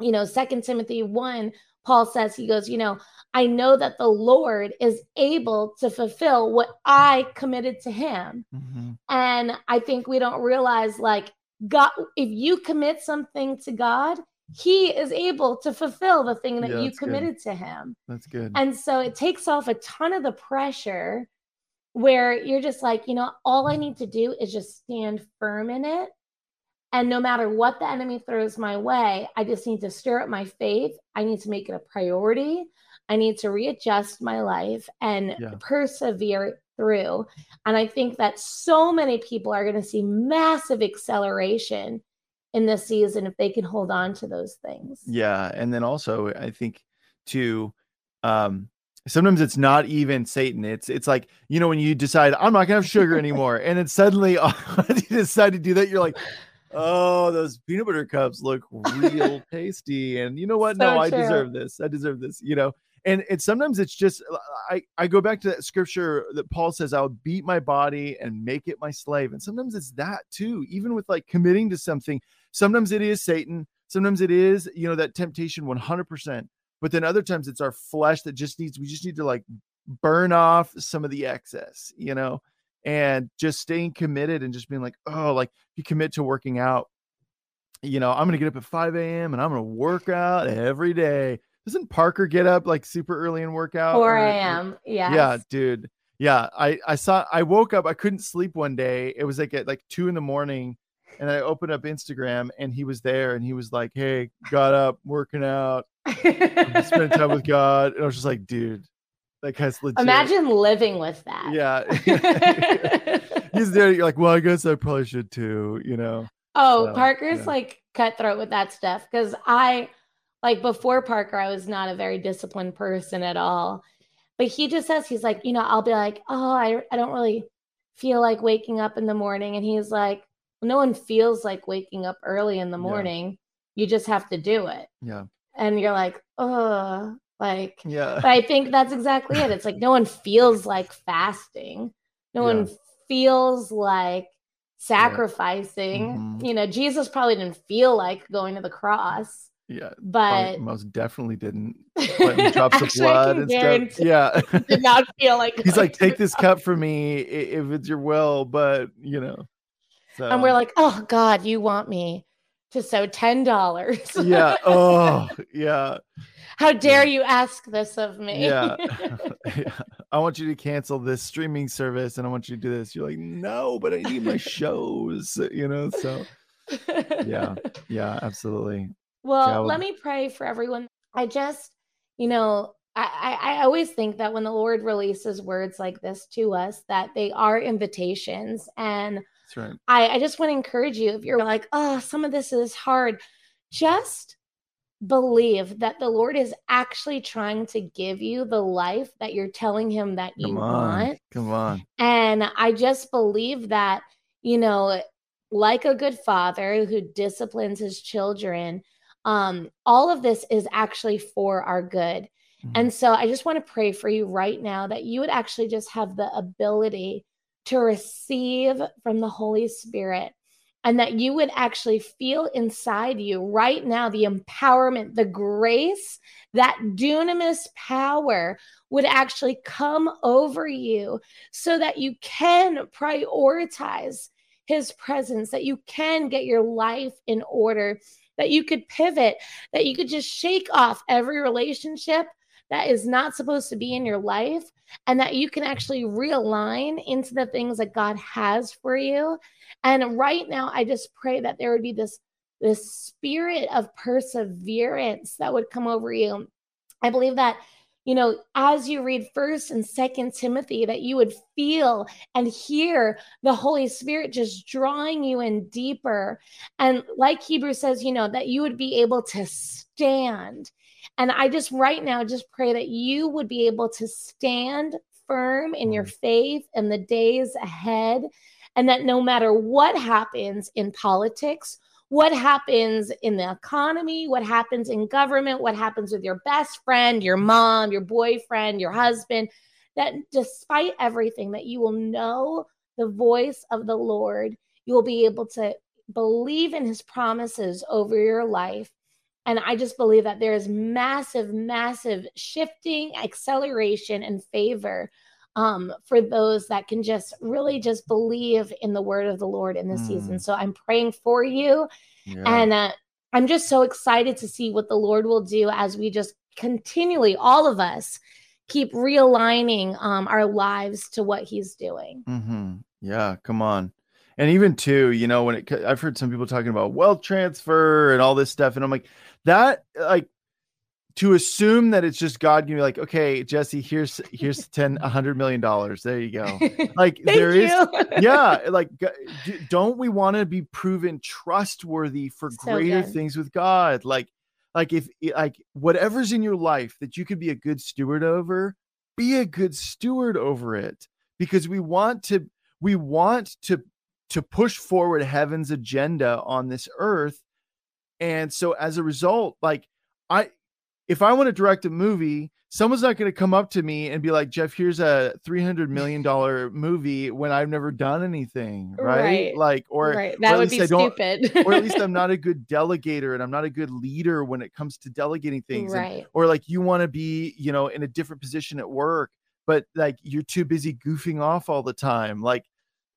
You know, Second Timothy 1, Paul says, he goes, you know, I know that the Lord is able to fulfill what I committed to him. Mm-hmm. And I think we don't realize like God, if you commit something to God, he is able to fulfill the thing that yeah, you committed good. to him. That's good. And so it takes off a ton of the pressure where you're just like, you know, all I need to do is just stand firm in it and no matter what the enemy throws my way, I just need to stir up my faith. I need to make it a priority. I need to readjust my life and yeah. persevere through. And I think that so many people are going to see massive acceleration in this season if they can hold on to those things. Yeah. And then also, I think to, um, sometimes it's not even satan it's it's like you know when you decide i'm not gonna have sugar anymore and then suddenly you decide to do that you're like oh, those peanut butter cups look real tasty. And you know what? So no, I deserve this. I deserve this, you know. And it's sometimes it's just uh, I, I go back to that scripture that Paul says, I'll beat my body and make it my slave. And sometimes it's that too, even with like committing to something. Sometimes it is Satan, sometimes it is, you know, that temptation 100%. But then other times it's our flesh that just needs, we just need to like burn off some of the excess, you know and just staying committed and just being like, oh, like you commit to working out, you know, I'm gonna get up at 5 a.m. and I'm gonna work out every day. Doesn't Parker get up like super early and work out? 4 a.m. Yeah. Yeah, dude. Yeah. I I saw I woke up, I couldn't sleep one day. It was like at like two in the morning. And I opened up Instagram and he was there and he was like, Hey, got up, working out, spending time with God. And I was just like, dude, that guy's legit. Imagine living with that. Yeah. He's there. You're like, well, I guess I probably should too, you know? Oh, so, Parker's yeah. like cutthroat with that stuff. Cause I, like, before Parker, I was not a very disciplined person at all. But he just says, he's like, you know, I'll be like, oh, I, I don't really feel like waking up in the morning. And he's like, no one feels like waking up early in the morning. Yeah. You just have to do it. Yeah. And you're like, oh, like, yeah. But I think that's exactly it. It's like no one feels like fasting. No yeah. one feels like sacrificing. Yeah. Mm-hmm. You know, Jesus probably didn't feel like going to the cross. Yeah, but most definitely didn't. drops of blood and stuff. Yeah, did not feel like. He's like, take this cup from me if it's your will, but you know. So. And we're like, oh God, you want me to sow ten dollars? yeah. Oh, yeah. How dare you ask this of me? Yeah. Yeah. I want you to cancel this streaming service and I want you to do this. You're like, no, but I need my shows, you know? So, yeah. Yeah, absolutely. Well, let me pray for everyone. I just, you know, I, I, I always think that when the Lord releases words like this to us, that they are invitations. And right. I, I just want to encourage you if you're like, oh, some of this is hard, just believe that the Lord is actually trying to give you the life that you're telling him that you on. want. Come on. And I just believe that, you know, like a good father who disciplines his children, um, all of this is actually for our good. Mm-hmm. And so I just want to pray for you right now that you would actually just have the ability to receive from the Holy Spirit and that you would actually feel inside you right now the empowerment, the grace, that dunamis power would actually come over you so that you can prioritize his presence, that you can get your life in order, that you could pivot, that you could just shake off every relationship that is not supposed to be in your life, and that you can actually realign into the things that God has for you and right now, I just pray that there would be this, this spirit of perseverance that would come over you. I believe that you know as you read first and second timothy that you would feel and hear the holy spirit just drawing you in deeper and like hebrew says you know that you would be able to stand and i just right now just pray that you would be able to stand firm in your mm. faith in the days ahead and that no matter what happens in politics, what happens in the economy, what happens in government, what happens with your best friend, your mom, your boyfriend, your husband, that despite everything, that you will know the voice of the Lord. You will be able to believe in his promises over your life. And I just believe that there is massive, massive shifting, acceleration, and favor um, for those that can just really just believe in the word of the Lord in this mm. season. So I'm praying for you. Yeah. And uh, I'm just so excited to see what the Lord will do as we just continually, all of us, keep realigning um, our lives to what He's doing. Mm-hmm. Yeah, come on. And even too, you know, when it, I've heard some people talking about wealth transfer and all this stuff, and I'm like, that, like, to assume that it's just God giving be like, okay, Jessi, here's here's ten, a hundred million dollars. There you go. Like there is, yeah. Like, don't we want to be proven trustworthy for so greater good. things with God? Like, like if like whatever's in your life that you could be a good steward over, be a good steward over it because we want to we want to to push forward heaven's agenda on this earth. And so as a result, like I if I want to direct a movie, someone's not going to come up to me and be like, Jeff, here's a $300 million movie when I've never done anything. Right. right. Like, or right. that or would be stupid. or at least I'm not a good delegator and I'm not a good leader when it comes to delegating things. Right. And, or like you want to be, you know, in a different position at work, but like you're too busy goofing off all the time. Like,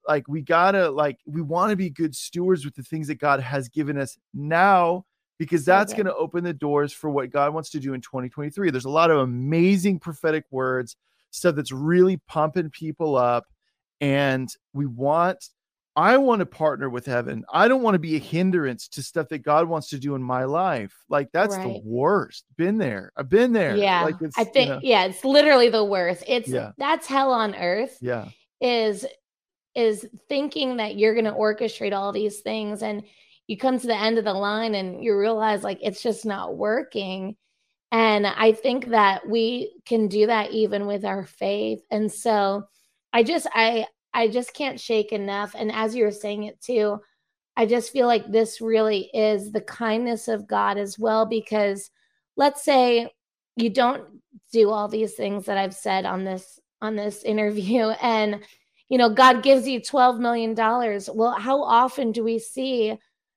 like we gotta like we want to be good stewards with the things that God has given us now because that's okay. going to open the doors for what God wants to do in 2023. There's a lot of amazing prophetic words, stuff that's really pumping people up and we want I want to partner with heaven. I don't want to be a hindrance to stuff that God wants to do in my life. Like that's right. the worst. Been there. I've been there. Yeah. Like it's. I think you know, yeah, it's literally the worst. It's yeah. that's hell on earth. Yeah. Is is thinking that you're going to orchestrate all these things and you come to the end of the line and you realize like it's just not working. And i think that we can do that even with our faith. And so i just i i just can't shake enough. And as you were saying it too i just feel like this really is the kindness of god as well because let's say you don't do all these things that i've said on this on this interview. And you know, God gives you $12 million. Well, how often do we see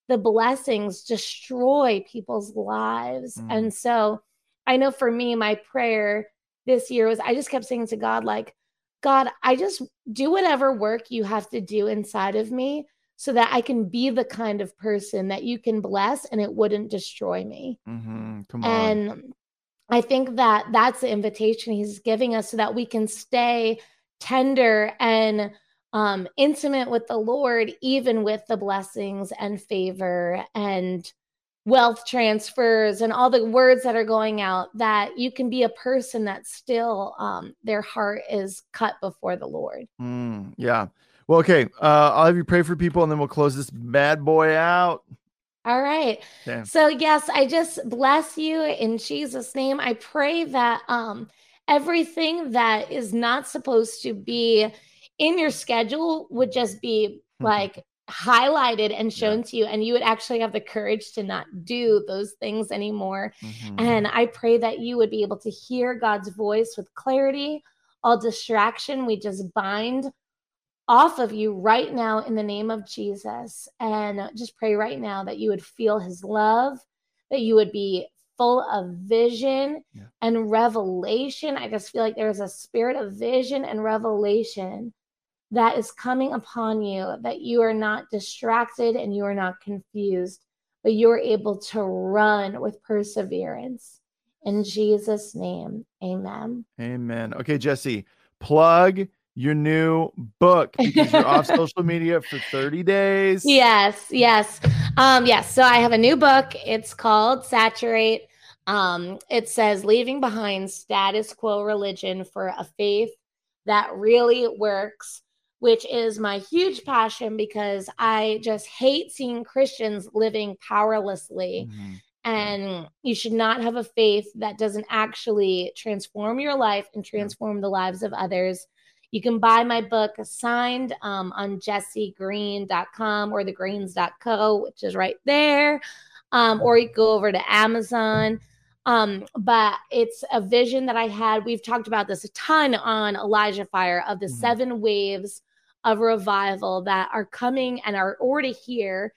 the blessings destroy people's lives? Mm. And so I know for me, my prayer this year was I just kept saying to God, like, God, I just do whatever work you have to do inside of me so that I can be the kind of person that you can bless and it wouldn't destroy me. Mm-hmm. Come on. And I think that that's the invitation he's giving us so that we can stay tender and um, intimate with the Lord, even with the blessings and favor and wealth transfers and all the words that are going out, that you can be a person that still um, their heart is cut before the Lord. Mm, yeah. Well, okay. Uh, I'll have you pray for people and then we'll close this bad boy out. All right. Damn. So yes, I just bless you in Jesus' name. I pray that um everything that is not supposed to be in your schedule would just be mm-hmm. like highlighted and shown yeah. to you and you would actually have the courage to not do those things anymore mm-hmm. and i pray that you would be able to hear god's voice with clarity all distraction we just bind off of you right now in the name of jesus and just pray right now that you would feel his love that you would be full of vision yeah. and revelation. I just feel like there's a spirit of vision and revelation that is coming upon you, that you are not distracted and you are not confused, but you're able to run with perseverance. In Jesus' name, amen. Amen. Okay, Jessi, plug your new book because you're off social media for 30 days. Yes, yes. Um, yes. So I have a new book. It's called Saturate. Um, it says leaving behind status quo religion for a faith that really works, which is my huge passion because I just hate seeing Christians living powerlessly. Mm-hmm. And you should not have a faith that doesn't actually transform your life and transform the lives of others You can buy my book signed um, on jessiegreen.com or thegreens.co, which is right there. Um, or you go over to Amazon. Um, but it's a vision that I had. We've talked about this a ton on Elijah Fire of the mm-hmm. seven waves of revival that are coming and are already here.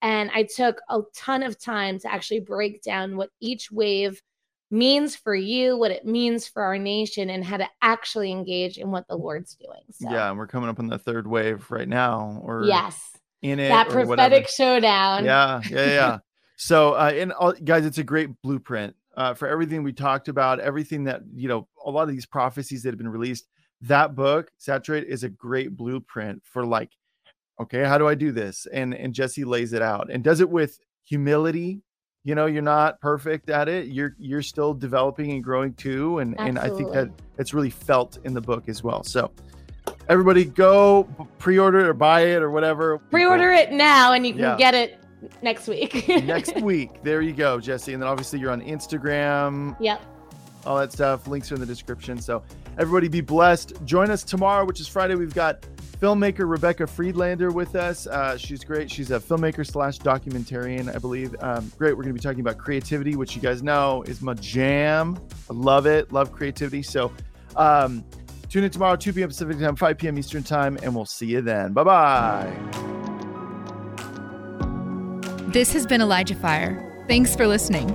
And I took a ton of time to actually break down what each wave means for you, what it means for our nation, and how to actually engage in what the Lord's doing. So, yeah, and we're coming up on the third wave right now. Or yes, in it that prophetic whatever. showdown. Yeah, yeah, yeah. so, uh, and all, guys, it's a great blueprint uh, for everything we talked about, everything that you know, a lot of these prophecies that have been released. That book, Saturate, is a great blueprint for like, okay, how do I do this? And and Jessi lays it out and does it with humility. You know you're not perfect at it. You're you're still developing and growing too and Absolutely. and i think that it's really felt in the book as well. So everybody go pre-order it or buy it or whatever pre-order it now and you can yeah. get it next week. Next week. There you go jessi. And then obviously you're on instagram. Yep. All that stuff. Links are in the description. So everybody be blessed join us tomorrow which is friday we've got filmmaker Rebecca Friedlander with us. Uh, she's great. She's a filmmaker slash documentarian, I believe. Um, great. We're going to be talking about creativity, which you guys know is my jam. I love it. Love creativity. So um, tune in tomorrow, 2 p.m. Pacific time, 5 p.m. Eastern time, and we'll see you then. Bye bye. This has been Elijah Fire. Thanks for listening.